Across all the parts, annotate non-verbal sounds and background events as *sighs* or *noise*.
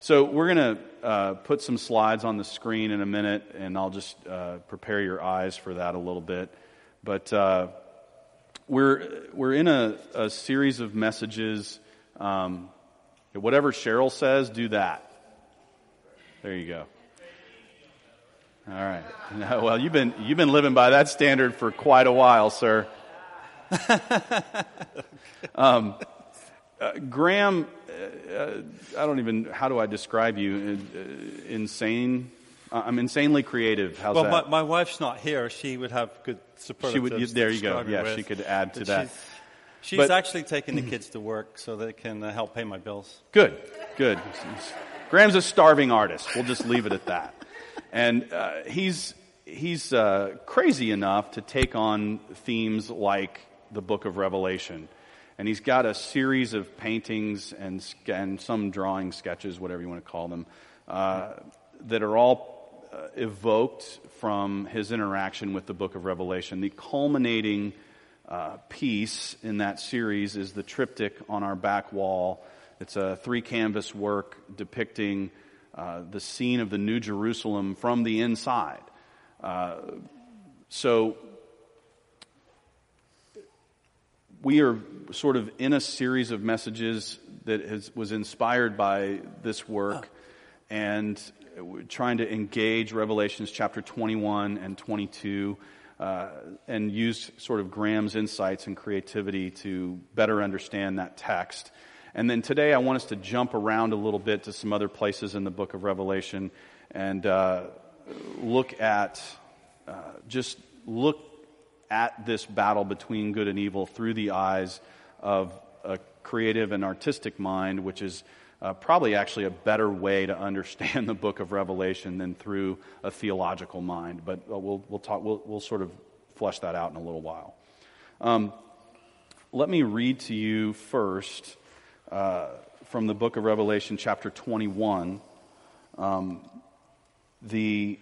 So we're going to uh, put some slides on the screen in a minute, and I'll just uh, prepare your eyes for that a little bit. But uh, we're we're in a, a series of messages. Um, whatever Cheryl says, do that. There you go. All right. *laughs* well, you've been you've been living by that standard for quite a while, sir. *laughs* um, uh, Graham I don't even, how do I describe you? Uh, insane? I'm insanely creative. How's well, that? Well, my, my, wife's not here. She would have good superlatives. She would, there you go. Yeah, with. she could add to that. She's, she's but, actually taking the kids to work so they can uh, help pay my bills. Good, good. Graham's a starving artist. We'll just leave it at that. And uh, he's, he's uh, crazy enough to take on themes like the book of Revelation and he's got a series of paintings and, and some drawing sketches, whatever you want to call them, uh, that are all uh, evoked from his interaction with the book of Revelation. The culminating uh, piece in that series is the triptych on our back wall. It's a three canvas work depicting uh, the scene of the New Jerusalem from the inside. Uh, so we are sort of in a series of messages that has, was inspired by this work and trying to engage Revelations chapter 21 and 22 uh, and use sort of Graham's insights and creativity to better understand that text. And then today I want us to jump around a little bit to some other places in the book of Revelation and uh, look at uh, just look at this battle between good and evil through the eyes of a creative and artistic mind, which is uh, probably actually a better way to understand the book of Revelation than through a theological mind. But uh, we'll, we'll, talk, we'll, we'll sort of flesh that out in a little while. Um, let me read to you first uh, from the book of Revelation, chapter 21, um, the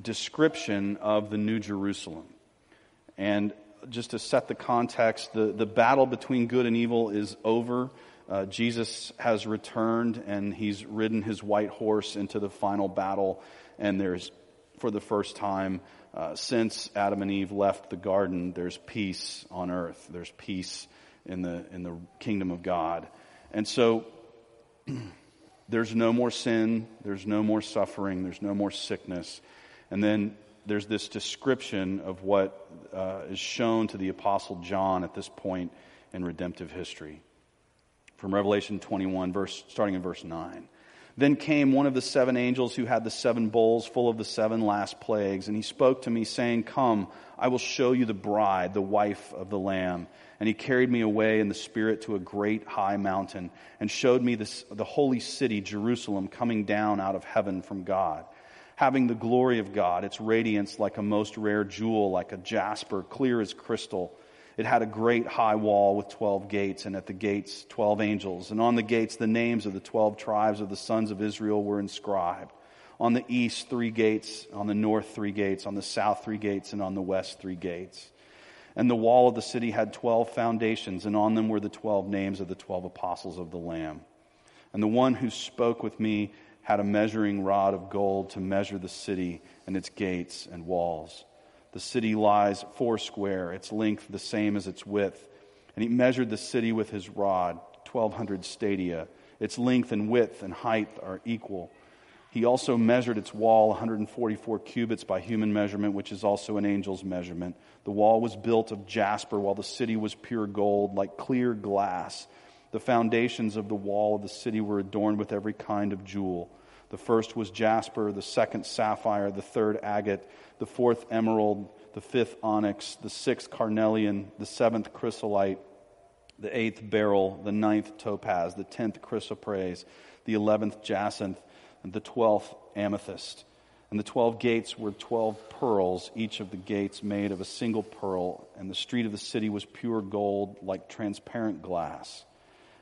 description of the New Jerusalem. And just to set the context, the, the battle between good and evil is over. Uh, Jesus has returned and he's ridden his white horse into the final battle. And there's, for the first time uh, since Adam and Eve left the garden, there's peace on earth. There's peace in the, in the kingdom of God. And so *clears throat* there's no more sin, there's no more suffering, there's no more sickness. And then there's this description of what uh, is shown to the Apostle John at this point in redemptive history. From Revelation 21, verse, starting in verse 9. Then came one of the seven angels who had the seven bowls full of the seven last plagues, and he spoke to me, saying, Come, I will show you the bride, the wife of the Lamb. And he carried me away in the Spirit to a great high mountain, and showed me this, the holy city, Jerusalem, coming down out of heaven from God having the glory of God, its radiance like a most rare jewel, like a jasper, clear as crystal. It had a great high wall with 12 gates, and at the gates, 12 angels. And on the gates, the names of the 12 tribes of the sons of Israel were inscribed. On the east, three gates. On the north, three gates. On the south, three gates. And on the west, three gates. And the wall of the city had 12 foundations, and on them were the 12 names of the 12 apostles of the Lamb. And the one who spoke with me had a measuring rod of gold to measure the city and its gates and walls. The city lies foursquare, its length the same as its width. And he measured the city with his rod, 1,200 stadia. Its length and width and height are equal. He also measured its wall 144 cubits by human measurement, which is also an angel's measurement. The wall was built of jasper, while the city was pure gold, like clear glass. The foundations of the wall of the city were adorned with every kind of jewel. The first was jasper, the second sapphire, the third agate, the fourth emerald, the fifth onyx, the sixth carnelian, the seventh chrysolite, the eighth beryl, the ninth topaz, the tenth chrysoprase, the eleventh jacinth, and the twelfth amethyst. And the twelve gates were twelve pearls, each of the gates made of a single pearl, and the street of the city was pure gold, like transparent glass.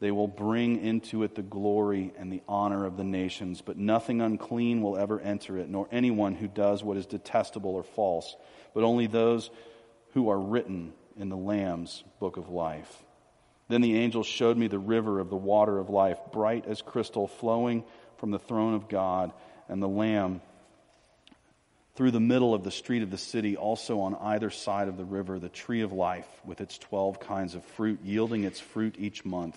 They will bring into it the glory and the honor of the nations, but nothing unclean will ever enter it, nor anyone who does what is detestable or false, but only those who are written in the Lamb's book of life. Then the angel showed me the river of the water of life, bright as crystal, flowing from the throne of God and the Lamb through the middle of the street of the city, also on either side of the river, the tree of life with its 12 kinds of fruit, yielding its fruit each month.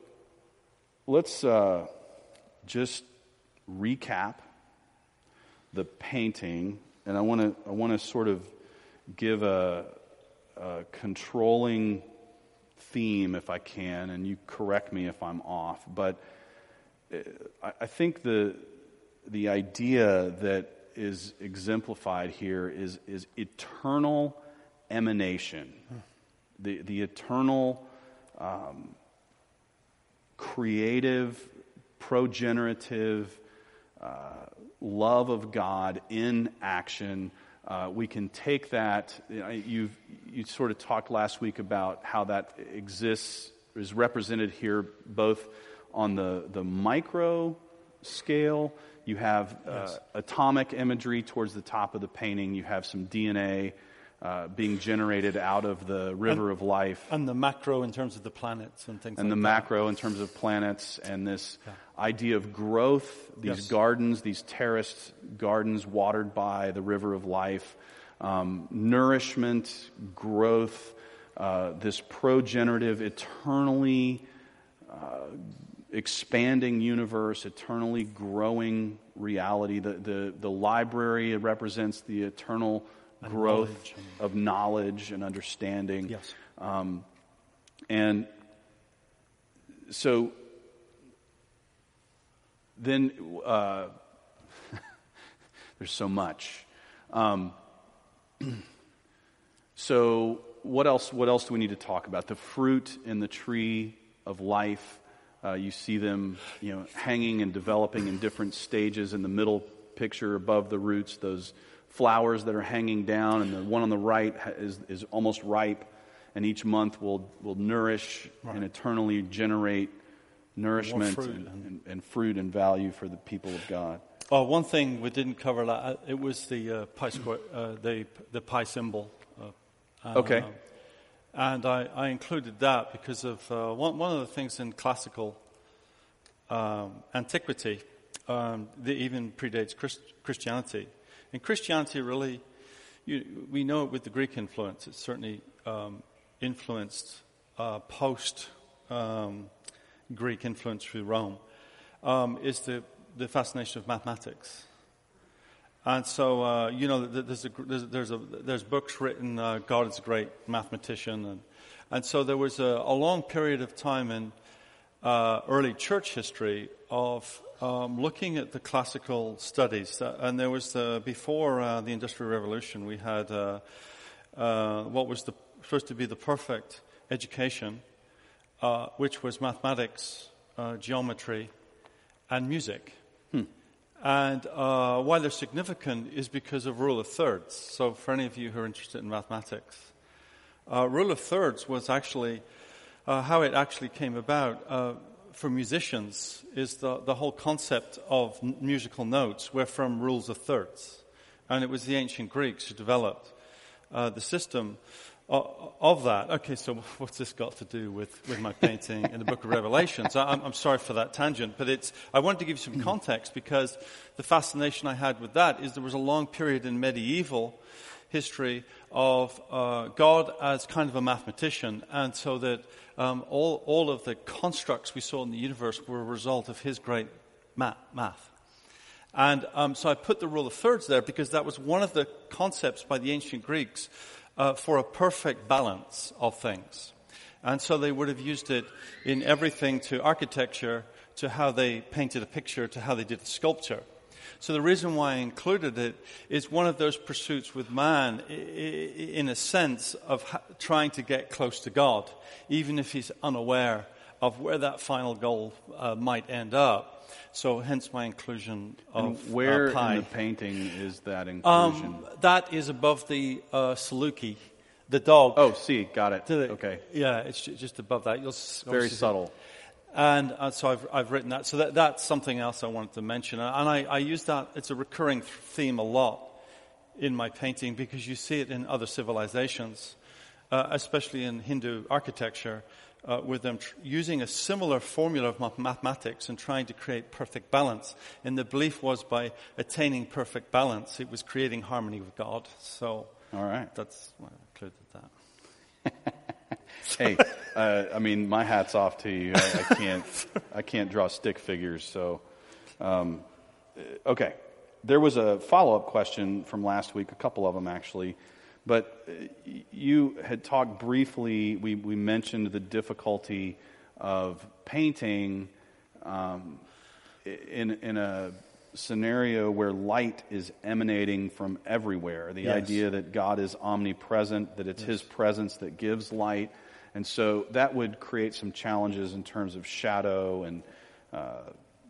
let's uh, just recap the painting, and I want to I want to sort of give a, a controlling theme if I can, and you correct me if I'm off. But uh, I think the the idea that is exemplified here is, is eternal emanation, the, the eternal um, creative, progenerative uh, love of God in action. Uh, we can take that. You you sort of talked last week about how that exists, is represented here both on the, the micro scale you have uh, yes. atomic imagery towards the top of the painting. You have some DNA uh, being generated out of the river and, of life. And the macro in terms of the planets and things and like the macro in terms of planets and this yeah. idea of growth, these yes. gardens, these terraced gardens watered by the river of life, um, nourishment, growth, uh, this progenerative, eternally uh, expanding universe, eternally growing reality. The, the, the library represents the eternal and growth knowledge and, of knowledge and understanding. Yes. Um, and so then uh, *laughs* there's so much. Um, *clears throat* so what else? What else do we need to talk about? The fruit in the tree of life uh, you see them, you know, hanging and developing in different stages. In the middle picture, above the roots, those flowers that are hanging down, and the one on the right is is almost ripe, and each month will will nourish right. and eternally generate nourishment fruit and, and, and, fruit and value for the people of God. Oh, one thing we didn't cover uh, it was the uh, pi square, uh, the the pi symbol. Uh, okay. And I, I included that because of uh, one, one of the things in classical um, antiquity um, that even predates Christ, Christianity. And Christianity really, you, we know it with the Greek influence, it's certainly um, influenced uh, post um, Greek influence through Rome, um, is the, the fascination of mathematics. And so, uh, you know, there's, a, there's, there's, a, there's books written, uh, God is a great mathematician. And, and so there was a, a long period of time in uh, early church history of um, looking at the classical studies. Uh, and there was, the, before uh, the Industrial Revolution, we had uh, what was the, supposed to be the perfect education, which was mathematics, geometry, and music. And uh, why they're significant is because of rule of thirds. So, for any of you who are interested in mathematics, uh, rule of thirds was actually uh, how it actually came about uh, for musicians. Is the the whole concept of n- musical notes were from rules of thirds, and it was the ancient Greeks who developed uh, the system of that. Okay, so *laughs* what's this got to do with, with my painting in the book of *laughs* Revelations? I'm, I'm, sorry for that tangent, but it's, I wanted to give you some context because the fascination I had with that is there was a long period in medieval history of uh, God as kind of a mathematician, and so that um, all, all of the constructs we saw in the universe were a result of his great math. math. And um, so I put the rule of thirds there because that was one of the concepts by the ancient Greeks uh, for a perfect balance of things. And so they would have used it in everything to architecture, to how they painted a picture, to how they did a sculpture. So the reason why I included it is one of those pursuits with man, in a sense of trying to get close to God, even if he's unaware of where that final goal uh, might end up. So hence my inclusion of and where uh, in the painting is that inclusion? Um, that is above the uh, Saluki, the dog. Oh, see, got it. The, okay. Yeah, it's just above that. You'll very subtle. And uh, so I've, I've written that. So that, that's something else I wanted to mention. And I, I use that, it's a recurring theme a lot in my painting because you see it in other civilizations, uh, especially in Hindu architecture, uh, with them tr- using a similar formula of mathematics and trying to create perfect balance. And the belief was by attaining perfect balance, it was creating harmony with God. So All right. that's why I included that. *laughs* hey, *laughs* uh, I mean, my hat's off to you. I, I can't, *laughs* I can't draw stick figures. So, um, okay. There was a follow-up question from last week, a couple of them actually, but uh, you had talked briefly. We we mentioned the difficulty of painting um, in in a scenario where light is emanating from everywhere. The yes. idea that God is omnipresent, that it's yes. His presence that gives light. And so that would create some challenges in terms of shadow and uh,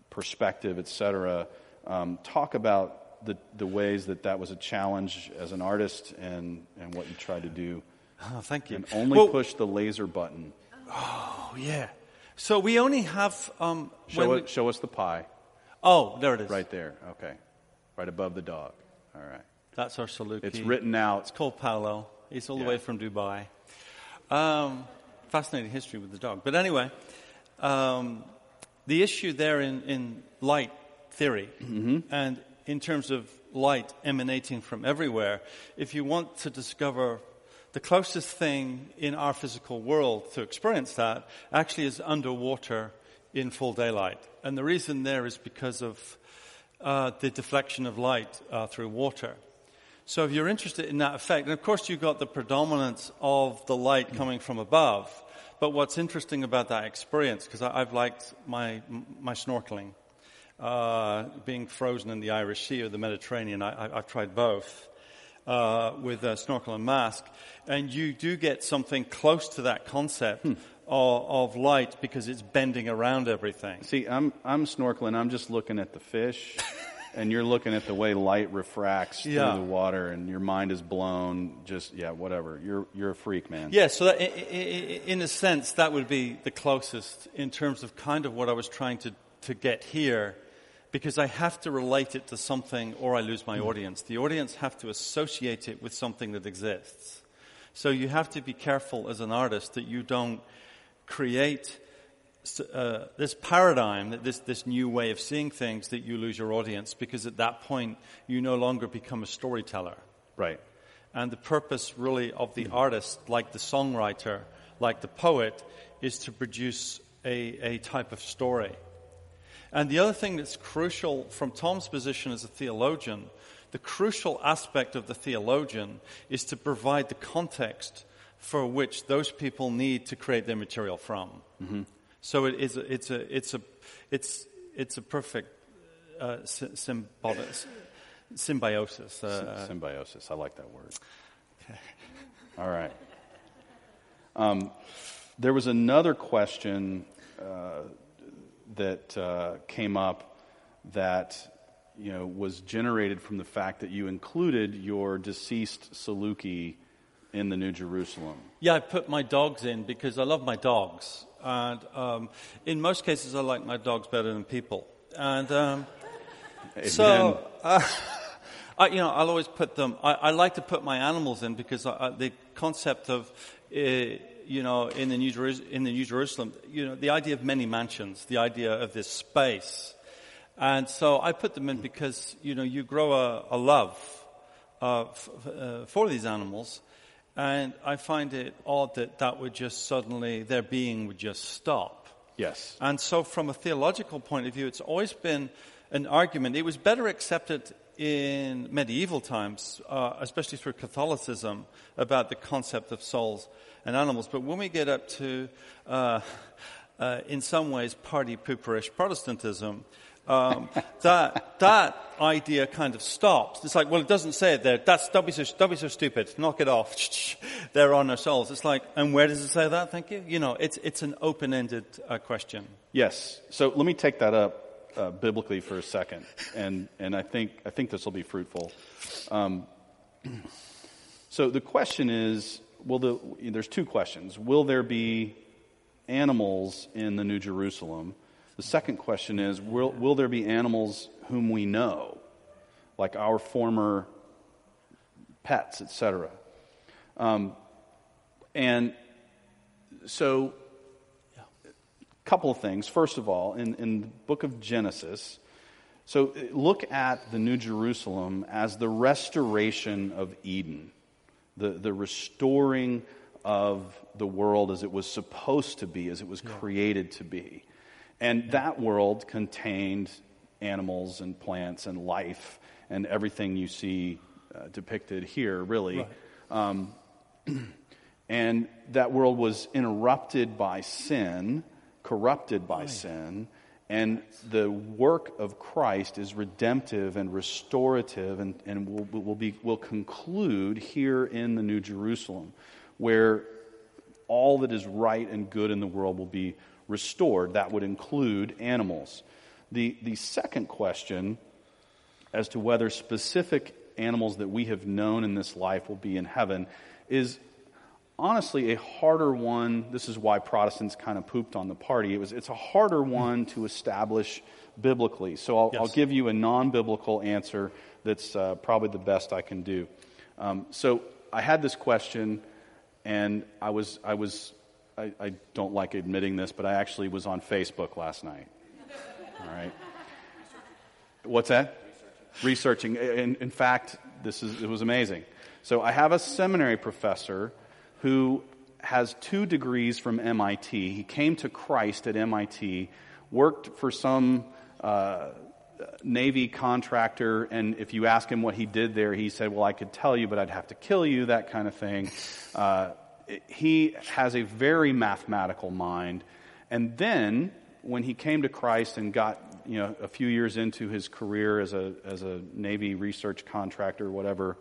perspective, et cetera. Um, talk about the, the ways that that was a challenge as an artist and, and what you tried to do. Oh, thank you. And only well, push the laser button. Oh, yeah. So we only have. Um, show, it, we... show us the pi. Oh, there it is. Right there. Okay. Right above the dog. All right. That's our Saluki. It's written out. It's called Paolo. He's all yeah. the way from Dubai. Um, fascinating history with the dog. But anyway, um, the issue there in, in light theory mm-hmm. and in terms of light emanating from everywhere, if you want to discover the closest thing in our physical world to experience that actually is underwater in full daylight. And the reason there is because of uh, the deflection of light uh, through water. So if you're interested in that effect, and of course you've got the predominance of the light coming from above, but what's interesting about that experience, because I've liked my, my snorkeling, uh, being frozen in the Irish Sea or the Mediterranean, I, have tried both. Uh, with a snorkel and mask, and you do get something close to that concept hmm. of, of, light because it's bending around everything. See, I'm I'm snorkeling. I'm just looking at the fish, *laughs* and you're looking at the way light refracts yeah. through the water, and your mind is blown. Just yeah, whatever. You're you're a freak, man. Yeah. So that, in a sense, that would be the closest in terms of kind of what I was trying to to get here, because I have to relate it to something, or I lose my mm. audience. The audience have to associate it with something that exists. So you have to be careful as an artist that you don't create uh, this paradigm, this, this new way of seeing things, that you lose your audience because at that point you no longer become a storyteller. Right. And the purpose really of the artist, like the songwriter, like the poet, is to produce a, a type of story. And the other thing that's crucial from Tom's position as a theologian, the crucial aspect of the theologian is to provide the context for which those people need to create their material from. Mm-hmm. So it is a, it's a it's a it's it's a perfect uh, symbiosis. Symbiosis. Uh, symbiosis. I like that word. Okay. All right. Um, there was another question uh, that uh, came up that you know was generated from the fact that you included your deceased Saluki in the New Jerusalem. Yeah, I put my dogs in because I love my dogs. And um, in most cases, I like my dogs better than people. And um, so, uh, *laughs* I, you know, I'll always put them. I, I like to put my animals in because I, the concept of, uh, you know, in the New Jerusalem, in the New Jerusalem, you know, the idea of many mansions, the idea of this space, and so I put them in because you know you grow a, a love uh, f- uh, for these animals and I find it odd that that would just suddenly, their being would just stop. Yes. And so, from a theological point of view, it's always been an argument. It was better accepted in medieval times, uh, especially through Catholicism, about the concept of souls and animals. But when we get up to, uh, uh, in some ways, party pooperish Protestantism, um, that, that idea kind of stops. It's like, well, it doesn't say it there. That's, don't be so, don't be so stupid. Knock it off. *laughs* They're on souls. It's like, and where does it say that? Thank you. You know, it's, it's an open-ended uh, question. Yes. So let me take that up uh, biblically for a second, and, and I think, I think this will be fruitful. Um, *clears throat* so the question is, will the, there's two questions. Will there be animals in the New Jerusalem? The second question is will, will there be animals whom we know, like our former pets, etc.? Um, and so, a couple of things. First of all, in, in the book of Genesis, so look at the New Jerusalem as the restoration of Eden, the, the restoring of the world as it was supposed to be, as it was created to be. And that world contained animals and plants and life and everything you see uh, depicted here, really. Right. Um, *clears throat* and that world was interrupted by sin, corrupted by right. sin. And the work of Christ is redemptive and restorative and, and will, will, be, will conclude here in the New Jerusalem, where all that is right and good in the world will be restored. That would include animals. The, the second question as to whether specific animals that we have known in this life will be in heaven is honestly a harder one. This is why Protestants kind of pooped on the party. It was, it's a harder one to establish biblically. So I'll, yes. I'll give you a non biblical answer that's uh, probably the best I can do. Um, so I had this question, and I was, I was I, I don't like admitting this, but I actually was on Facebook last night. All right. What's that? Researching. Researching. In, in fact, this is, it was amazing. So I have a seminary professor who has two degrees from MIT. He came to Christ at MIT, worked for some uh, Navy contractor, and if you ask him what he did there, he said, Well, I could tell you, but I'd have to kill you, that kind of thing. Uh, he has a very mathematical mind. And then, when he came to Christ and got you know a few years into his career as a as a Navy research contractor, or whatever,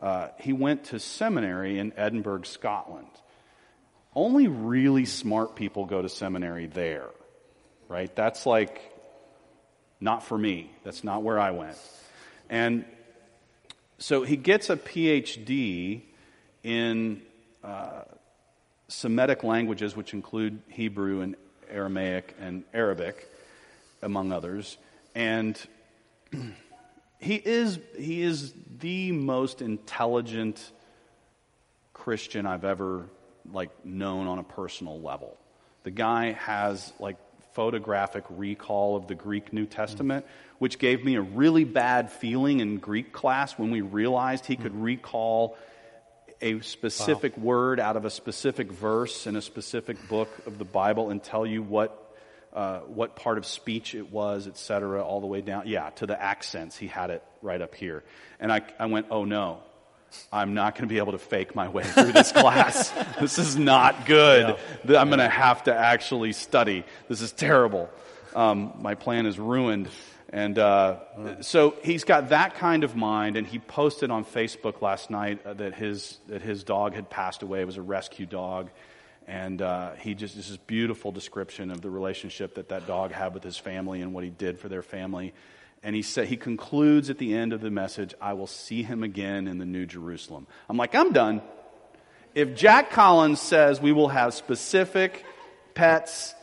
uh, he went to seminary in Edinburgh, Scotland. Only really smart people go to seminary there, right? That's like not for me. That's not where I went. And so he gets a PhD in uh, Semitic languages, which include Hebrew and Aramaic and Arabic, among others. And *clears throat* he is, he is the most intelligent Christian I've ever like known on a personal level. The guy has like photographic recall of the Greek New Testament, mm. which gave me a really bad feeling in Greek class when we realized he could mm. recall a specific wow. word out of a specific verse in a specific book of the Bible and tell you what uh, what part of speech it was, etc., all the way down. Yeah, to the accents. He had it right up here. And I, I went, oh no, I'm not going to be able to fake my way through this *laughs* class. this is not good. Yeah. I'm going to have to actually study. This is terrible. Um, my plan is ruined. And uh, so he's got that kind of mind, and he posted on Facebook last night uh, that his that his dog had passed away. It was a rescue dog, and uh, he just this is beautiful description of the relationship that that dog had with his family and what he did for their family. And he said he concludes at the end of the message, "I will see him again in the New Jerusalem." I'm like, I'm done. If Jack Collins says we will have specific pets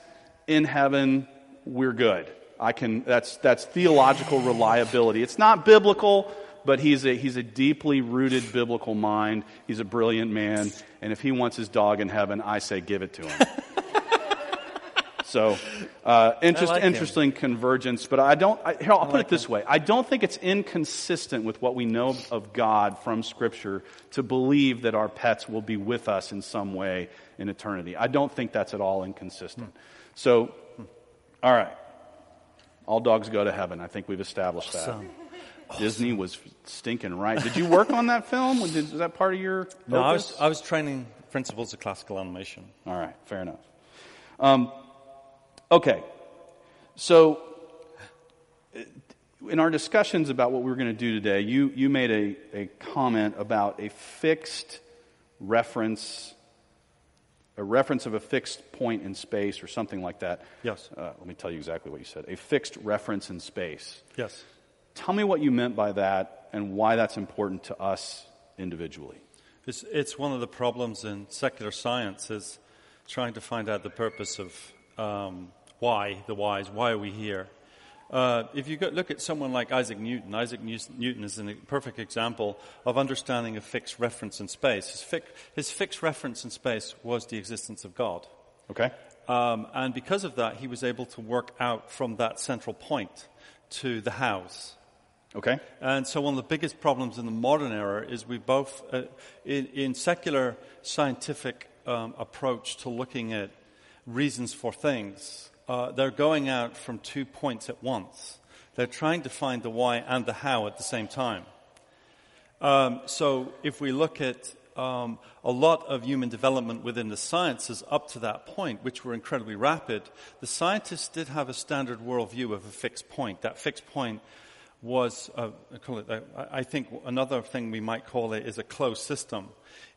in heaven, we're good. I can, that's, that's theological reliability. It's not biblical, but he's a, he's a deeply rooted biblical mind. He's a brilliant man. And if he wants his dog in heaven, I say give it to him. *laughs* so, uh, interest, like interesting him. convergence. But I don't, I, here, I'll I put it this him. way I don't think it's inconsistent with what we know of God from Scripture to believe that our pets will be with us in some way in eternity. I don't think that's at all inconsistent. Hmm. So, all right. All dogs go to heaven. I think we've established Awesome. that. Disney was stinking right. Did you work on that film? Was was that part of your No, I was, I was training principles of classical animation. All right, fair enough. Um, okay, so in our discussions about what we were going to do today, you, you made a, a comment about a fixed reference, a reference of a fixed point in space or something like that. Yes. Uh, let me tell you exactly what you said. A fixed reference in space. Yes. Tell me what you meant by that and why that's important to us individually. It's, it's one of the problems in secular science is trying to find out the purpose of um, why, the whys, why are we here? Uh, if you go, look at someone like Isaac Newton, Isaac Newton is a perfect example of understanding a fixed reference in space. His, fi- his fixed reference in space was the existence of God. Okay? Um, and because of that, he was able to work out from that central point to the hows. Okay? And so, one of the biggest problems in the modern era is we both, uh, in, in, secular scientific um, approach to looking at reasons for things, uh, they're going out from two points at once. They're trying to find the why and the how at the same time. Um, so, if we look at um, a lot of human development within the sciences up to that point, which were incredibly rapid, the scientists did have a standard worldview of a fixed point. That fixed point was, uh, I, call it, uh, I think another thing we might call it is a closed system,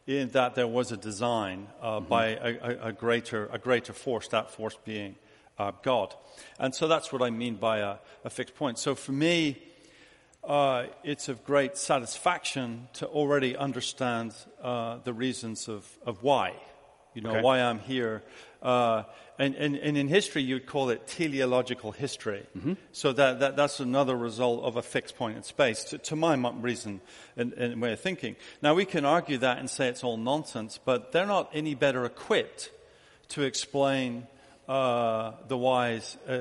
in that there was a design uh, mm-hmm. by a, a, a, greater, a greater force, that force being uh, God. And so that's what I mean by a, a fixed point. So for me, uh, it's of great satisfaction to already understand uh, the reasons of, of why, you know, okay. why I'm here. Uh, and, and, and, in history, you'd call it teleological history. Mm-hmm. So that, that, that's another result of a fixed point in space, to, to my reason and, and way of thinking. Now, we can argue that and say it's all nonsense, but they're not any better equipped to explain uh, the whys, uh, uh,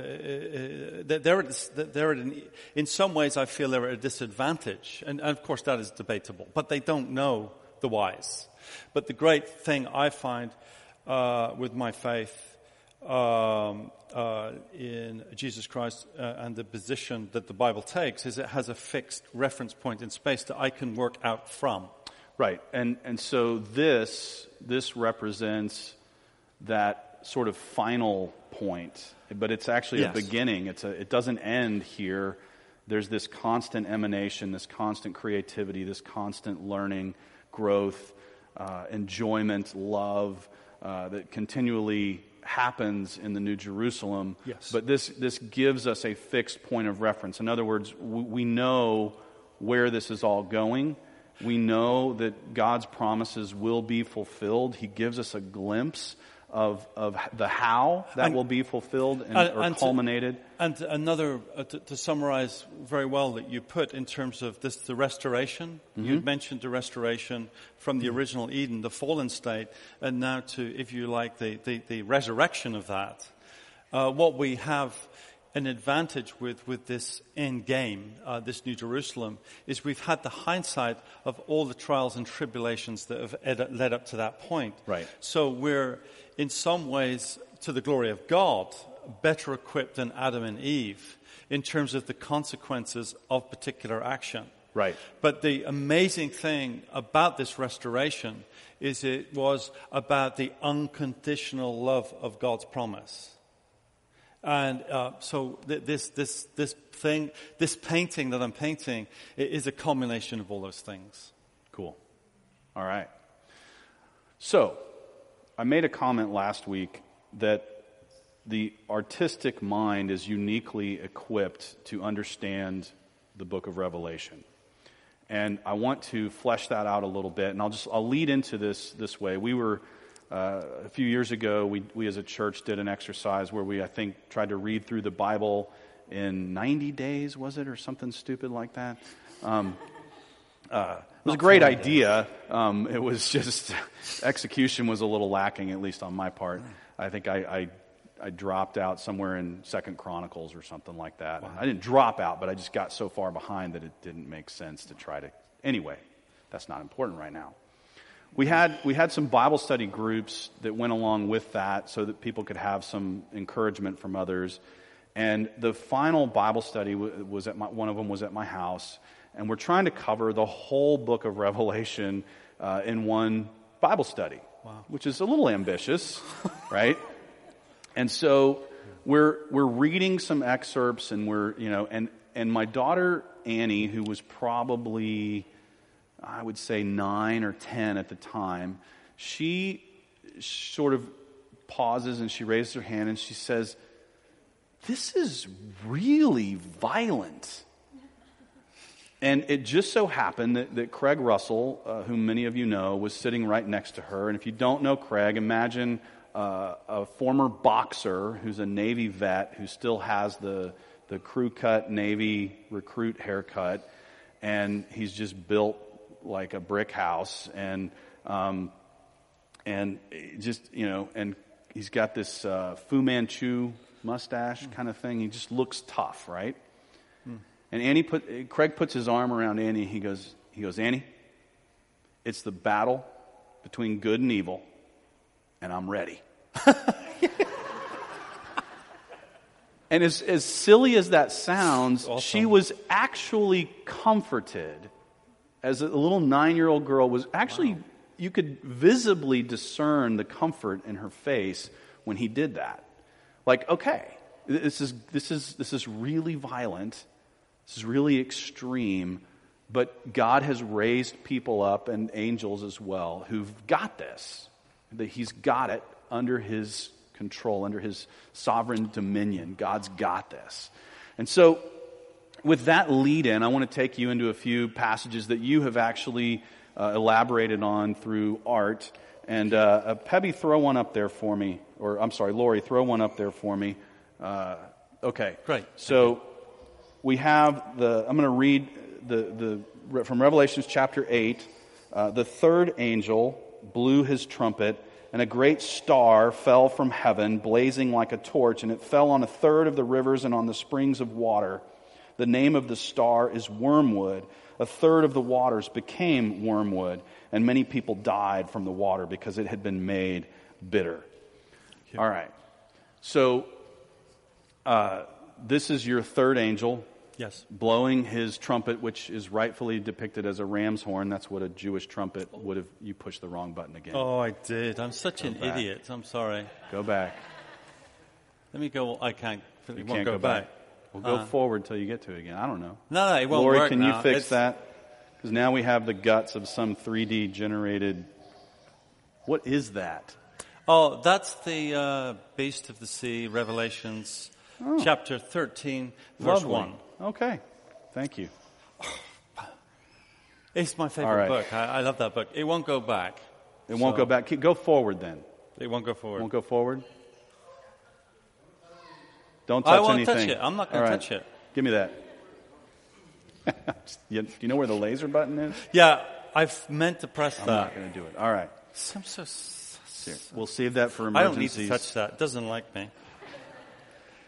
they're, they're an, in some ways, I feel they're at a disadvantage. And, and, of course, that is debatable. But they don't know the whys. But the great thing I find uh, with my faith um, uh, in Jesus Christ uh, and the position that the Bible takes is it has a fixed reference point in space that I can work out from. Right. And, and so this, this represents that sort of final point, but it's actually Yes. a beginning. It's a, it doesn't end here. There's this constant emanation, this constant creativity, this constant learning, growth, uh, enjoyment, love uh, that continually happens in the New Jerusalem. Yes. But this, this gives us a fixed point of reference. In other words, we, we know where this is all going. We know that God's promises will be fulfilled. He gives us a glimpse of, of the how that And- will be fulfilled and, and- or and to- culminated. And another, uh, to, to summarize very well, that you put in terms of this, the restoration. You mentioned the restoration from the original Eden, the fallen state, and now to, if you like, the, the, the resurrection of that. Uh, what we have an advantage with, with this end game, uh, this New Jerusalem, is we've had the hindsight of all the trials and tribulations that have ed- led up to that point. Right. So we're, in some ways, to the glory of God, better equipped than Adam and Eve in terms of the consequences of particular action. Right. But the amazing thing about this restoration is it was about the unconditional love of God's promise. And uh, so th- this, this, this thing, this painting that I'm painting is a combination of all those things. Cool. All right. So, I made a comment last week that the artistic mind is uniquely equipped to understand the book of Revelation. And I want to flesh that out a little bit, and I'll just I'll lead into this this way. We were uh, a few years ago. We we as a church did an exercise where we I think tried to read through the Bible in 90 days, was it, or something stupid like that. Um, uh, it was a great idea. Um, it was just *laughs* execution was a little lacking, at least on my part. I think I, I, I dropped out somewhere in Second Chronicles or something like that. I didn't drop out, but I just got so far behind that it didn't make sense to try to. Anyway, that's not important right now. We had we had some Bible study groups that went along with that, so that people could have some encouragement from others. And the final Bible study was at my, one of them was at my house, and we're trying to cover the whole book of *laughs* Revelation uh, in one Bible study, Wow. which is a little ambitious, *laughs* right? And so we're we're reading some excerpts, and we're you know, and and my daughter Annie, who was probably I would say nine or ten at the time, she sort of pauses and she raises her hand and she says, "This is really violent." And it just so happened that, that Craig Russell, uh, whom many of you know, was sitting right next to her. And if you don't know Craig, imagine uh, a former boxer who's a Navy vet who still has the, the crew cut Navy recruit haircut. And he's just built like a brick house. And, um, and just, you know, and he's got this uh, Fu Manchu mustache kind of thing. He just looks tough, right? And Annie put, Craig puts his arm around Annie. He goes, he goes, Annie, it's the battle between good and evil, and I'm ready. *laughs* and as, as silly as that sounds, Awesome. she was actually comforted as a little nine year old girl was actually, you could visibly discern the comfort in her face when he did that. Like, okay, this is, this is, this is really violent. This is really extreme, but God has raised people up and angels as well who've got this. That He's got it under His control, under His sovereign dominion. God's got this. And so, with that lead in, I want to take you into a few passages that you have actually uh, elaborated on through art. And uh, uh, Pebby, throw one up there for me. Or, I'm sorry, Lori, throw one up there for me. Uh, okay. Great. So, we have the, I'm going to read the, the, from Revelations chapter 8. Uh, the third angel blew his trumpet, and a great star fell from heaven, blazing like a torch, and it fell on a third of the rivers and on the springs of water. The name of the star is Wormwood. A third of the waters became wormwood, and many people died from the water because it had been made bitter. All right. So, uh, this is your third angel Yes. blowing his trumpet, which is rightfully depicted as a ram's horn. That's what a Jewish trumpet would have. You pushed the wrong button again. Oh, I did. I'm such an back. idiot. I'm sorry. Go back. Let me go. I can't. You can't go, go back. Well, go Uh. forward till you get to it again. I don't know. No, no, it won't Lori, work can now. you fix It's- that? Because now we have the guts of some 3D generated. What is that? Oh, that's the uh, Beast of the Sea, Revelations, chapter 13, verse Lovely. 1. Okay. Thank you. *sighs* It's my favorite right. book. I, I love that book. It won't go back. It won't go back. Go forward then. It won't go forward. Won't go forward. Don't touch anything. I won't anything. touch it. I'm not gonna touch it. Give me that. *laughs* You- Do you know where the laser button is? Yeah, I've meant to press that. I'm not going to do it. All right. I'm so. s- Here, we'll save that for emergencies. I don't need to touch that. It doesn't like me.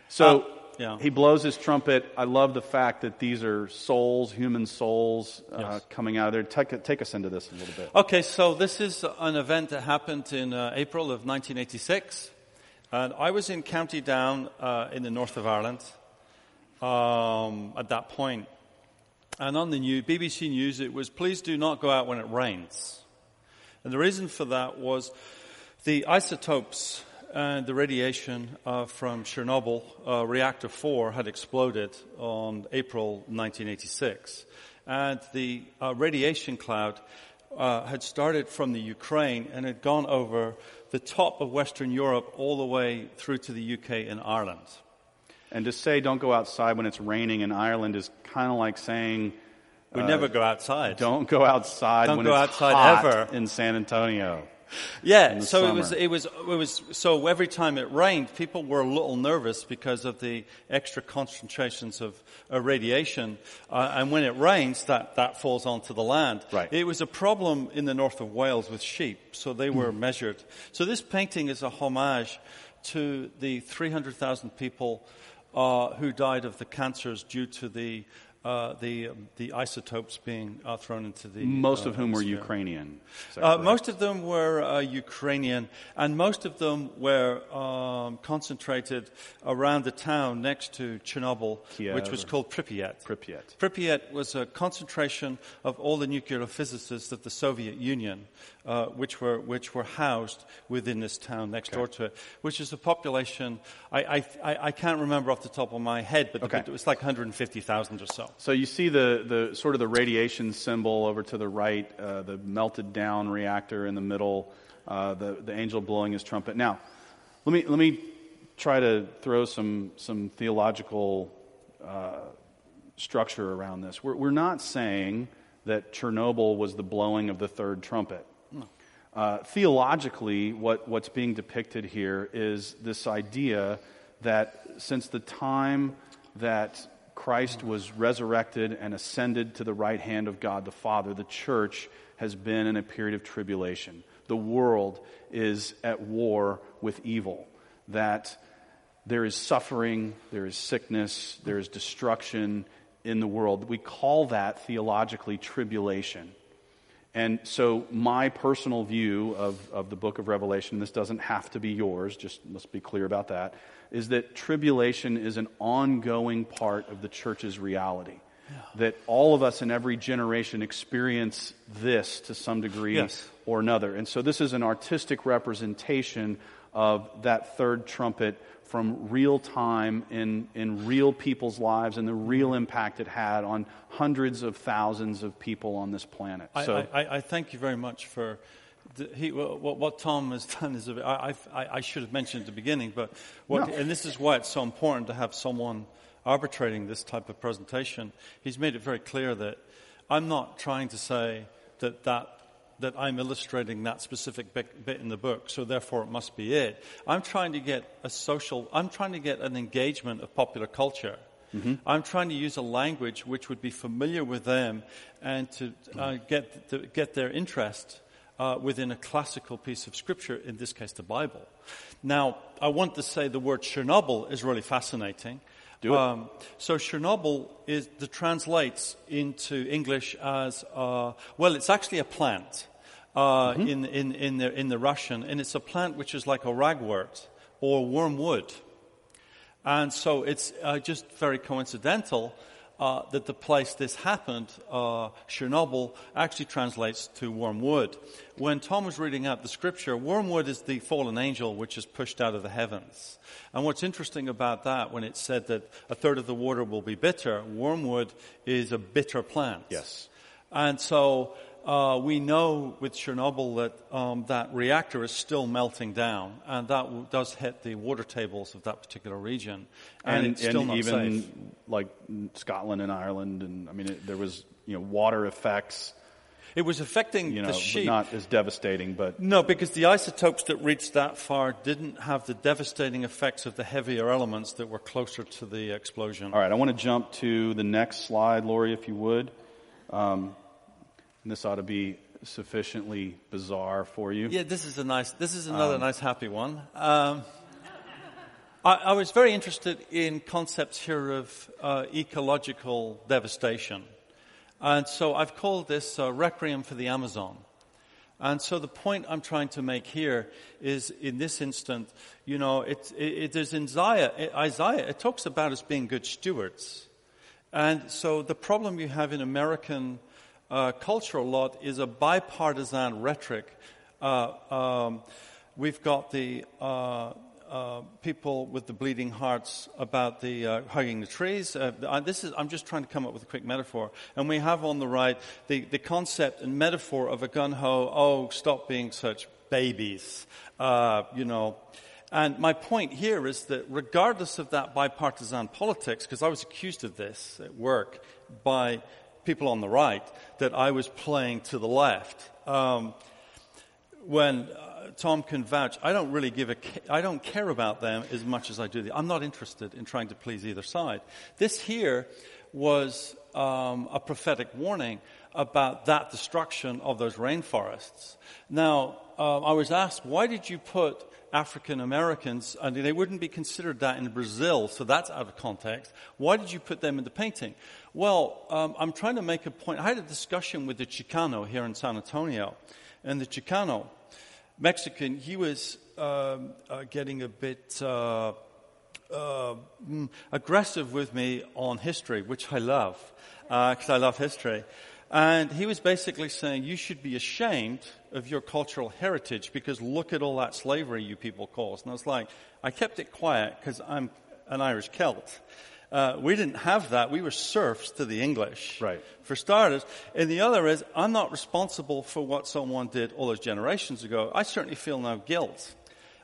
So Uh, yeah. he blows his trumpet. I love the fact that these are souls, human souls, uh, coming out of there. Take, take us into this a little bit. Okay, so this is an event that happened in uh, April of 1986. And I was in County Down uh, in the north of Ireland um, at that point. And on the new BBC News, it was please do not go out when it rains. And the reason for that was the isotopes and the radiation uh, from Chernobyl uh, reactor 4 had exploded on April 1986. And the uh, radiation cloud uh, had started from the Ukraine and had gone over the top of Western Europe all the way through to the UK and Ireland. And to say don't go outside when it's raining in Ireland is kind of like saying We never uh, go outside. don't go outside Don't when go it's outside hot ever. in San Antonio. *laughs* Yeah, so it was, it was, it was, so every time it rained, people were a little nervous because of the extra concentrations of uh, radiation. Uh, and when it rains, that, that falls onto the land. Right. It was a problem in the north of Wales with sheep, so they were Hmm. measured. So this painting is a homage to the 300,000 people uh, who died of the cancers due to the uh, the the isotopes being uh, thrown into the Most uh, of whom were. Ukrainian. Uh, most of them were uh, Ukrainian, and most of them were um, concentrated around the town next to Chernobyl, Kiev which was called Pripyat. Pripyat. Pripyat was a concentration of all the nuclear physicists of the Soviet Union, uh, which were which were housed within this town next door to it, which is a population I, I, I I can't remember off the top of my head, but Okay. it was like 150,000 or so. So you see the, the sort of the radiation symbol over to the right, uh, the melted down reactor in the middle, uh, the, the angel blowing his trumpet. Now, let me, let me try to throw some, some theological uh, structure around this. We're, we're not saying that Chernobyl was the blowing of the third trumpet. Uh, theologically, what, what's being depicted here is this idea that since the time that Christ was resurrected and ascended to the right hand of God the Father, the church has been in a period of tribulation. The world is at war with evil. That there is suffering, there is sickness, there is destruction in the world. We call that theologically tribulation. And so, my personal view of, of the book of Revelation, this doesn't have to be yours, just let's be clear about that, is that tribulation is an ongoing part of the church's reality. That all of us in every generation experience this to some degree Yes. or another. And so, this is an artistic representation of that third trumpet from real time in, in real people's lives and the real mm-hmm. impact it had on hundreds of thousands of people on this planet. I, so, I, I- I thank you very much for the, he, what, what Tom has *laughs* done. Is a, I, I, I should have mentioned at the beginning, but what, No. and this is why it's so important to have someone arbitrating this type of presentation. He's made it very clear that I'm not trying to say that that. That I'm illustrating that specific bit, bit in the book, so therefore it must be it. I'm trying to get a social, I'm trying to get an engagement of popular culture. I'm trying to use a language which would be familiar with them and to uh, get, to get their interest uh, within a classical piece of scripture, in this case, the Bible. Now, I want to say the word Chernobyl is really fascinating. Do it. Um, so Chernobyl is the translates into English as uh, well. It's actually a plant uh, Mm-hmm. in, in, in, the, in the Russian, and it's a plant which is like a ragwort or wormwood. And so it's uh, just very coincidental uh, that the place this happened, uh, Chernobyl, actually translates to wormwood. When Tom was reading out the scripture, wormwood is the fallen angel which is pushed out of the heavens. And what's interesting about that, when it said that a third of the water will be bitter, wormwood is a bitter plant. Yes. And so uh, we know with Chernobyl that um, that reactor is still melting down, and that w- does hit the water tables of that particular region, and, and, it's still and not even safe. like Scotland and Ireland, and I mean, it, there was you know water effects, It was affecting you know, the sheep. not as devastating. But no, because the isotopes that reached that far didn't have the devastating effects of the heavier elements that were closer to the explosion. all right, I want to jump to the next slide, Lori, if you would. Um, and this ought to be sufficiently bizarre for you. Yeah, this is a nice. This is another nice, happy one. Um, I, I was very interested in concepts here of uh, ecological devastation, and so I've called this uh, Requiem for the Amazon. And so the point I'm trying to make here is, in this instant, you know, it, it, it, there's in Isaiah, Isaiah, it talks about us being good stewards. And so the problem you have in American uh, culture a lot is a bipartisan rhetoric. Uh, um, we've got the uh, uh, people with the bleeding hearts about the uh, hugging the trees. Uh, this is, I'm just trying to come up with a quick metaphor. And we have on the right the, the concept and metaphor of a gun ho, oh, stop being such babies, uh, you know. And my point here is that regardless of that bipartisan politics, because I was accused of this at work by people on the right, that I was playing to the left. Um, when uh, Tom can vouch, I don't really give a, I don't care about them as much as I do the, I'm not interested in trying to please either side. This here was um, a prophetic warning about that destruction of those rainforests. Now, uh, I was asked, why did you put African Americans, and they wouldn't be considered that in Brazil, so that's out of context. Why did you put them in the painting? Well, um, I'm trying to make a point. I had a discussion with the Chicano here in San Antonio, and the Chicano, Mexican, he was um, uh, getting a bit uh, uh, mm, aggressive with me on history, which I love, because I love history. And he was basically saying, you should be ashamed of your cultural heritage because look at all that slavery you people caused. And I was like, I kept it quiet because I'm an Irish Celt. Uh, we didn't have that. We were serfs to the English. Right. For starters. And the other is, I'm not responsible for what someone did all those generations ago. I certainly feel no guilt.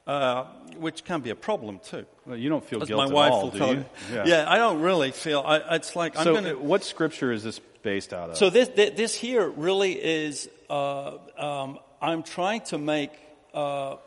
Uh, which can be a problem too. Well, you don't feel As guilt my at wife all, will do tell you? Yeah. I don't really feel. I, it's like I'm so, going to. what scripture is this based out of? So this, this here really is, uh, um, I'm trying to make uh,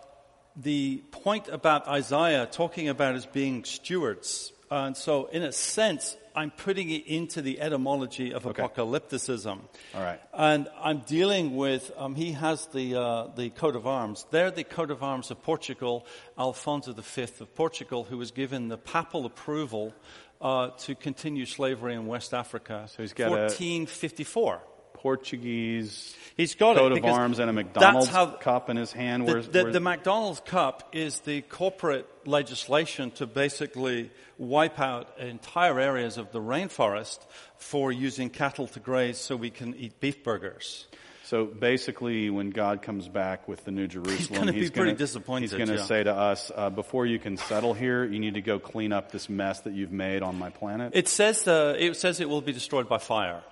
the point about Isaiah talking about as being stewards. And so in a sense, I'm putting it into the etymology of Okay. apocalypticism. All right. And I'm dealing with, um, he has the, uh, the coat of arms. They're the coat of arms of Portugal, Alfonso V of Portugal, who was given the papal approval uh, to continue slavery in West Africa. So he's got a- 1454. Portuguese He's got coat it of arms and a McDonald's how- cup in his hand. The, Where's, the, where's- the McDonald's Cup is the corporate legislation to basically wipe out entire areas of the rainforest for using cattle to graze so we can eat beef burgers. So basically, when God comes back with the New *laughs* Jerusalem, he's gonna be pretty disappointed, He's going to yeah. say to us, uh, "Before you can settle here, you need to go clean up this mess that you've made on my planet." It says, uh, it says it will be destroyed by fire.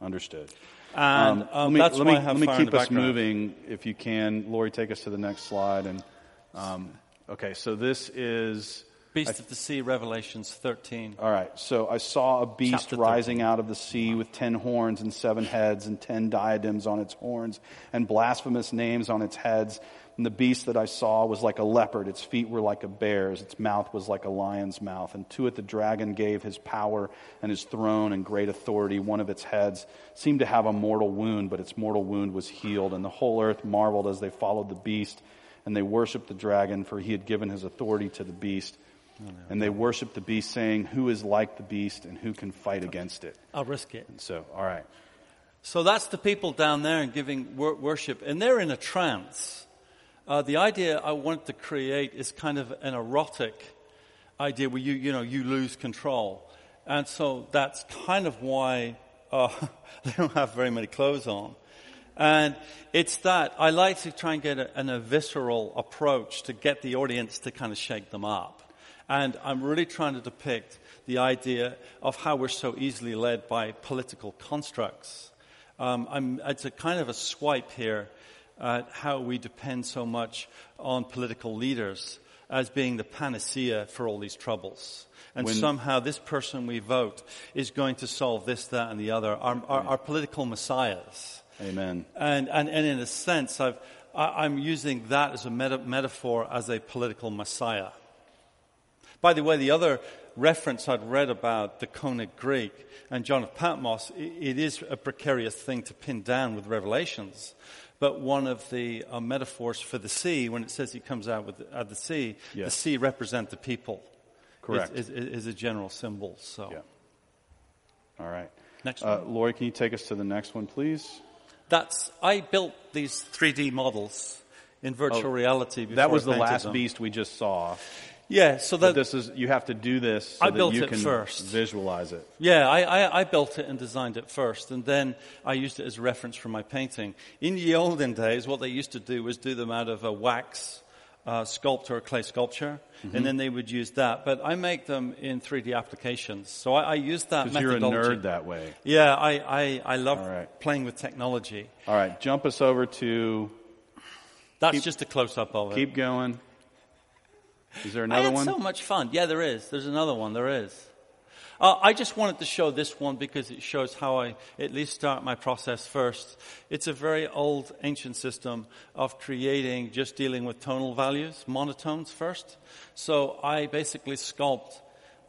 Understood. And Um, um, let me, that's let why me, I have let me fire in keep the us background. moving, if you can. Lori, take us to the next slide. And um, okay, so this is Beast of the Sea, Revelations 13. all right. So I saw a beast rising out of the sea with ten horns and seven heads and ten diadems on its horns and blasphemous names on its heads. And the beast that I saw was like a leopard. Its feet were like a bear's. Its mouth was like a lion's mouth. And to it the dragon gave his power and his throne and great authority. One of its heads seemed to have a mortal wound, but its mortal wound was healed. And the whole earth marveled as they followed the beast. And they worshiped the dragon, for he had given his authority to the beast. And they worshiped the beast, saying, Who is like the beast and who can fight against it? I'll risk it. So, all right. So that's the people down there and giving worship, and they're in a trance. Uh, the idea I want to create is kind of an erotic idea where you, you know, you lose control. And so that's kind of why uh, *laughs* they don't have very many clothes on. And it's that I like to try and get a, an, a visceral approach to get the audience to kind of shake them up. And I'm really trying to depict the idea of how we're so easily led by political constructs. Um, I'm, it's a kind of a swipe here at how we depend so much on political leaders as being the panacea for all these troubles. And When- somehow this person we vote is going to solve this, that, and the other, our, our, our political messiahs. Amen. And, and, and in a sense, I've, I, I'm using that as a meta- metaphor as a political messiah. By the way, the other reference I'd read about the Koine Greek and John of Patmos, i- it is a precarious thing to pin down with Revelations. But one of the uh, metaphors for the sea, when it says he comes out with the, at the sea, the sea represent the people. Correct. Is, is, is a general symbol. So Yeah. All right. next Uh, one. Lori, can you take us to the next one, please? That's I built these 3D models in virtual Oh, reality. Before That was the last them. beast we just saw. Yeah, so But this is you have to do this so I that built you it can first. visualize it. Yeah, I, I, I built it and designed it first, and then I used it as a reference for my painting. In the olden days, what they used to do was do them out of a wax uh, sculpt or clay sculpture, Mm-hmm. and then they would use that. But I make them in 3D applications, so I, I use that Because you're a nerd that way. Yeah, I, I, I love right. playing with technology. All right, jump us over to That's Keep- just a close up of it. keep going. Is there I another had one? so much fun. Yeah, there is. There's another one. There is. Uh, I just wanted to show this one because it shows how I at least start my process first. It's a very old, ancient system of creating, just dealing with tonal values, monotones first. So I basically sculpt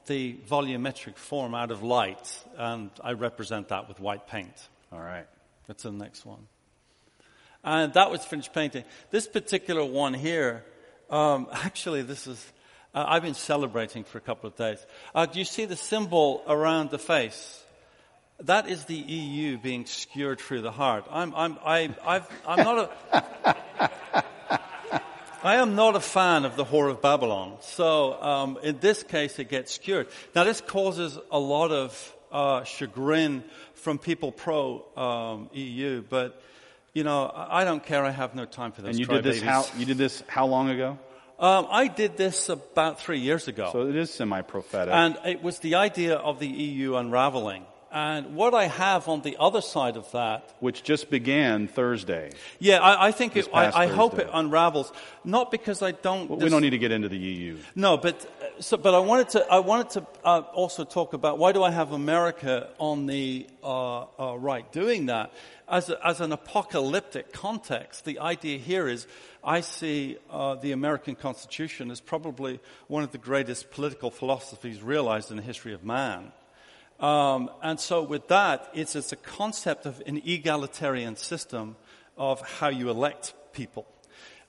the volumetric form out of light, and I represent that with white paint. All right. That's the next one. And that was finished painting. This particular one here, um, *laughs* actually, this is, uh, I've been celebrating for a couple of days. Uh, do you see the symbol around the face? That is the EU being skewered through the heart. I'm, I'm, I, I've, I'm not a, I am not a fan of the Whore of Babylon. So um, in this case, it gets skewered. Now, this causes a lot of uh, chagrin from people pro um, EU, but you know, I don't care. I have no time for this. And you did this how? You did this how long ago? Um, I did this about three years ago. So it is semi-prophetic. And it was the idea of the EU unraveling. And what I have on the other side of that, which just began Thursday. Yeah, I, I think it, I, I hope it unravels. Not because I don't. Well, we don't need to get into the EU. No, but uh, so, but I wanted to. I wanted to uh, also talk about why do I have America on the uh, uh, right doing that as a, as an apocalyptic context. The idea here is I see uh, the American Constitution as probably one of the greatest political philosophies realized in the history of man. Um, and so, with that, it's, it's a concept of an egalitarian system of how you elect people.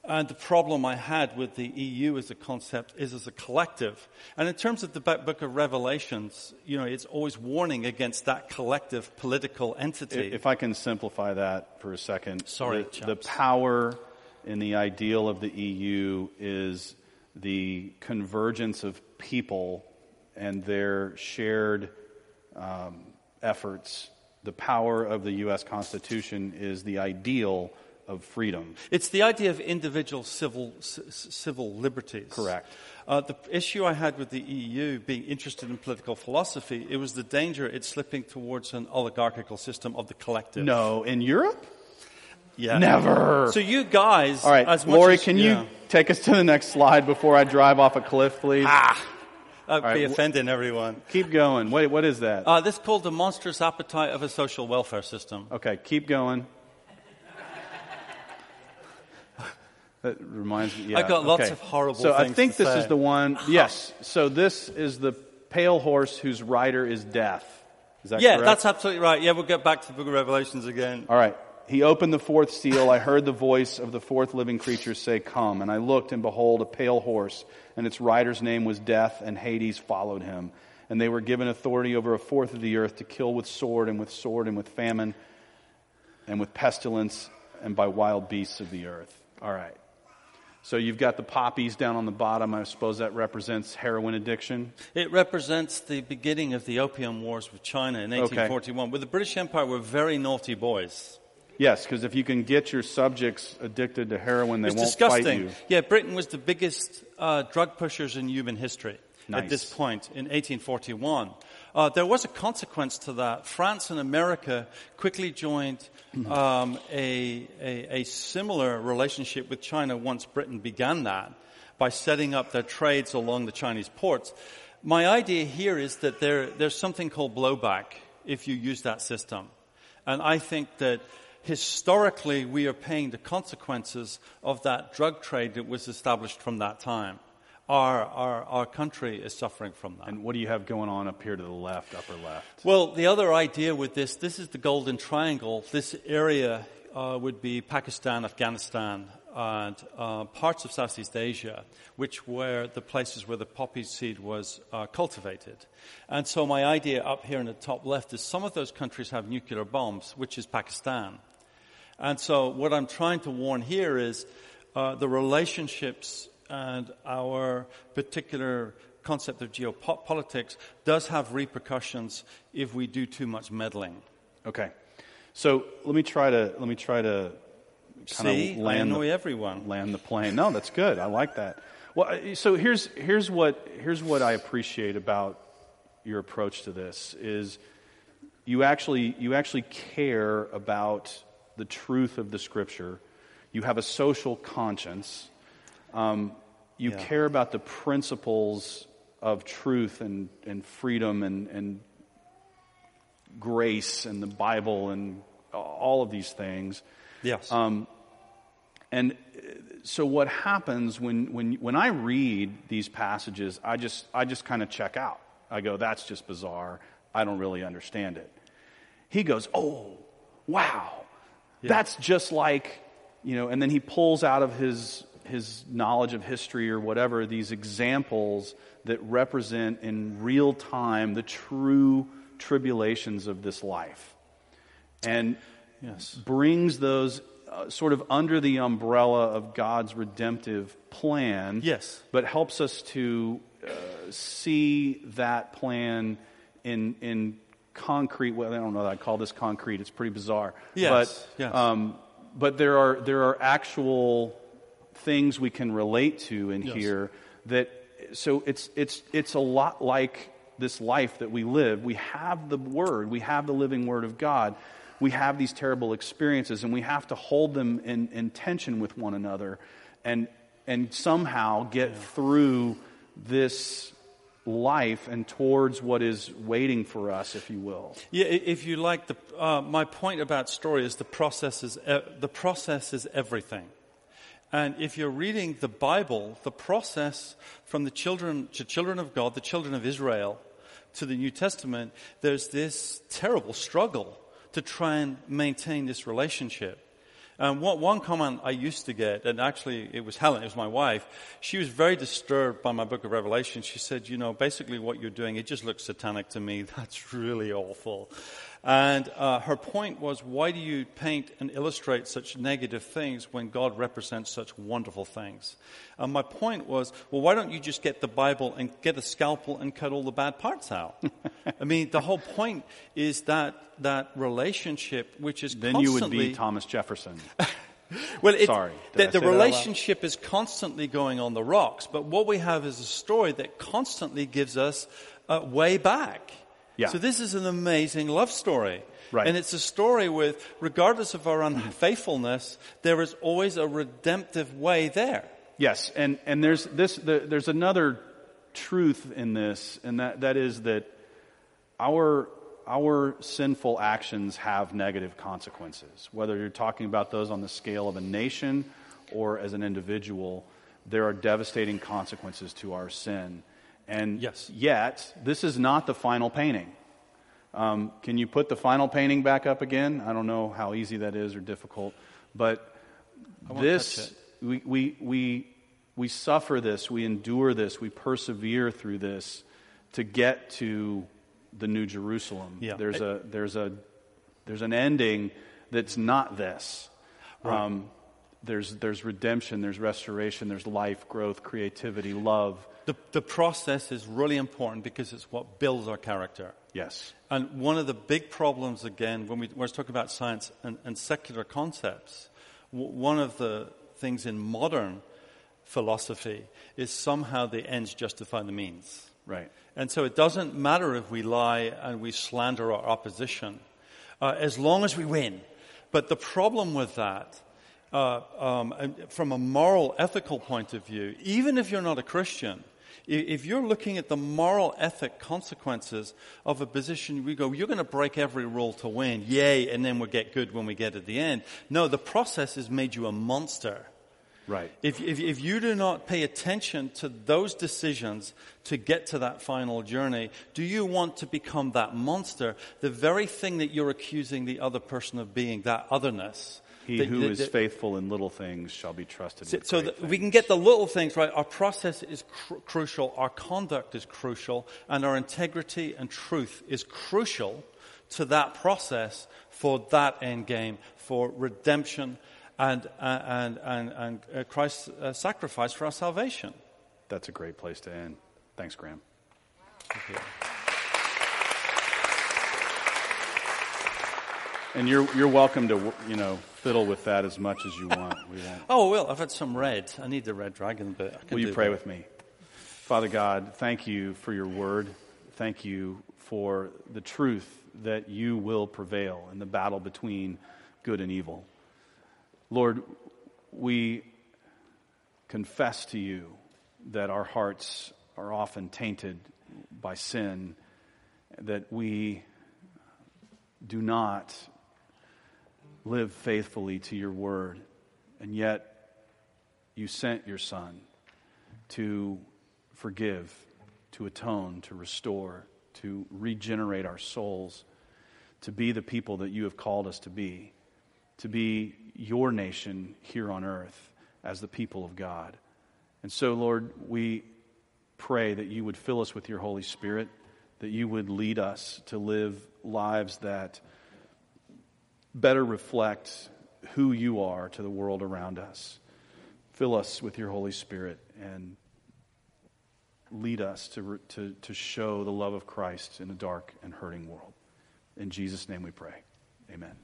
And the problem I had with the EU as a concept is as a collective. And in terms of the book of Revelations, you know, it's always warning against that collective political entity. If I can simplify that for a second. Sorry, the, the power in the ideal of the EU is the convergence of people and their shared um, efforts, the power of the U.S. Constitution is the ideal of freedom. It's the idea of individual civil, c- civil liberties. Correct. Uh, the issue I had with the EU being interested in political philosophy, it was the danger it's slipping towards an oligarchical system of the collective. No, in Europe? Yeah. Never. So you guys, all right, as Lori, as, can yeah. you take us to the next slide before I drive off a cliff, please? Ah. I'd right, be offending everyone. Keep going. Wait, what is that? Uh, this called the monstrous appetite of a social welfare system. Okay, keep going. That reminds me. Yeah, I got lots okay. of horrible. So I think this say. is the one. Yes. So this is the pale horse whose rider is death. Is that correct? yeah, correct? that's absolutely right. Yeah, we'll get back to the Book of Revelations again. All right. He opened the fourth seal. I heard the voice of the fourth living creature say, Come. And I looked, and behold, a pale horse, and its rider's name was Death, and Hades followed him. And they were given authority over a fourth of the earth to kill with sword, and with sword, and with famine, and with pestilence, and by wild beasts of the earth. All right. So you've got the poppies down on the bottom. I suppose that represents heroin addiction. It represents the beginning of the Opium Wars with China in 1841, okay. where the British Empire were very naughty boys. Yes, because if you can get your subjects addicted to heroin, they won't disgusting. fight you. Yeah, Britain was the biggest uh, drug pushers in human history nice. at this point in 1841. Uh, there was a consequence to that. France and America quickly joined *clears throat* um, a, a, a similar relationship with China once Britain began that by setting up their trades along the Chinese ports. My idea here is that there, there's something called blowback if you use that system. And I think that historically we are paying the consequences of that drug trade that was established from that time. Our, our, our country is suffering from that. And what do you have going on up here to the left, upper left? Well, the other idea with this, this is the Golden Triangle. This area uh, would be Pakistan, Afghanistan, and uh, parts of Southeast Asia, which were the places where the poppy seed was uh, cultivated. And so my idea up here in the top left is some of those countries have nuclear bombs, which is Pakistan. And so what I'm trying to warn here is uh, the relationships and our particular concept of geopolitics does have repercussions if we do too much meddling. Okay. So let me try to let me try to kind See, of land the, everyone. Land the plane. No, that's good. I like that. Well, so here's here's what here's what I appreciate about your approach to this is you actually you actually care about the truth of the scripture. You have a social conscience. Um, you Yeah. care about the principles of truth and, and freedom and, and grace and the Bible and all of these things. Yes. Um, and uh, so what happens when, when, when I read these passages, I just, I just kind of check out. I go, that's just bizarre. I don't really understand it. He goes, oh, wow. That's just like you know, and then he pulls out of his his knowledge of history or whatever these examples that represent in real time the true tribulations of this life, and Yes. brings those uh, sort of under the umbrella of God's redemptive plan. Yes. But helps us to uh, see that plan in in concrete. Well, I don't know that I call this concrete. It's pretty bizarre. Yes, But yes. um, but there are there are actual things we can relate to in Yes. here that so it's it's it's a lot like this life that we live we have the word we have the living word of god we have these terrible experiences and we have to hold them in, in tension with one another and and somehow get through this life and towards what is waiting for us if you will Yeah, if you like, the, uh, my point about story is the process is, e- the process is everything. And if you're reading the Bible, the process from the children, to children of God, the children of Israel, to the New Testament, there's this terrible struggle to try and maintain this relationship. And one, one comment I used to get, and actually it was Helen, it was my wife, she was very disturbed by my book of Revelation. She said, you know, basically what you're doing, it just looks satanic to me. *laughs* That's really awful. And uh, her point was, why do you paint and illustrate such negative things when God represents such wonderful things? And my point was, well, why don't you just get the Bible and get a scalpel and cut all the bad parts out? I mean, the whole point is that that relationship, which is then you would be thomas jefferson *laughs* well, it, Sorry, the, the say that out loud? relationship is constantly going on the rocks, but what we have is a story that constantly gives us uh, way back. Yeah. So this is an amazing love story. Right. And it's a story with, regardless of our unfaithfulness, there is always a redemptive way there. Yes, and, and there's this the, there's another truth in this, and that, that is that our our sinful actions have negative consequences. Whether you're talking about those on the scale of a nation or as an individual, there are devastating consequences to our sin. And Yes. yet, this is not the final painting. Um, can you put the final painting back up again? I don't know how easy that is or difficult, but this we, we, we, we suffer this, we endure this, we persevere through this to get to the New Jerusalem. Yeah. There's, a, there's, a, there's an ending that's not this. Um, there's, there's redemption, there's restoration, there's life, growth, creativity, love. The, the process is really important because it's what builds our character. Yes. And one of the big problems, again, when we, when we're talking about science and, and secular concepts, w- one of the things in modern philosophy is somehow the ends justify the means. Right. And so it doesn't matter if we lie and we slander our opposition, uh, as long as we win. But the problem with that, uh, um, from a moral, ethical point of view, even if you're not a Christian, if you're looking at the moral, ethic consequences of a position, we go, you're going to break every rule to win, yay, and then we'll get good when we get at the end. No, the process has made you a monster. Right. If, if, if you do not pay attention to those decisions to get to that final journey, do you want to become that monster, the very thing that you're accusing the other person of being, that otherness? He that- who that- is faithful in little things shall be trusted so, so that we can get the little things right. Our process is cru- crucial, our conduct is crucial, and our integrity and truth is crucial to that process for that end game, for redemption and, uh, and, and, and uh, Christ's uh, sacrifice for our salvation. That's a great place to end. Thanks, Graham. And you're, you're welcome to, you know, fiddle with that as much as you *laughs* want. We won't. Oh, well, I've had some red. I need the red dragon, but I can Will you pray that. with me? Father God, thank you for your word. Thank you for the truth that you will prevail in the battle between good and evil. Lord, we confess to you that our hearts are often tainted by sin, that we do not live faithfully to your word, and yet you sent your Son to forgive, to atone, to restore, to regenerate our souls, to be the people that you have called us to be, to be your nation here on earth as the people of God. And so, Lord, we pray that you would fill us with your Holy Spirit, that you would lead us to live lives that better reflect who you are to the world around us. Fill us with your Holy Spirit and lead us to, to, to show the love of Christ in a dark and hurting world. In Jesus' name we pray. Amen.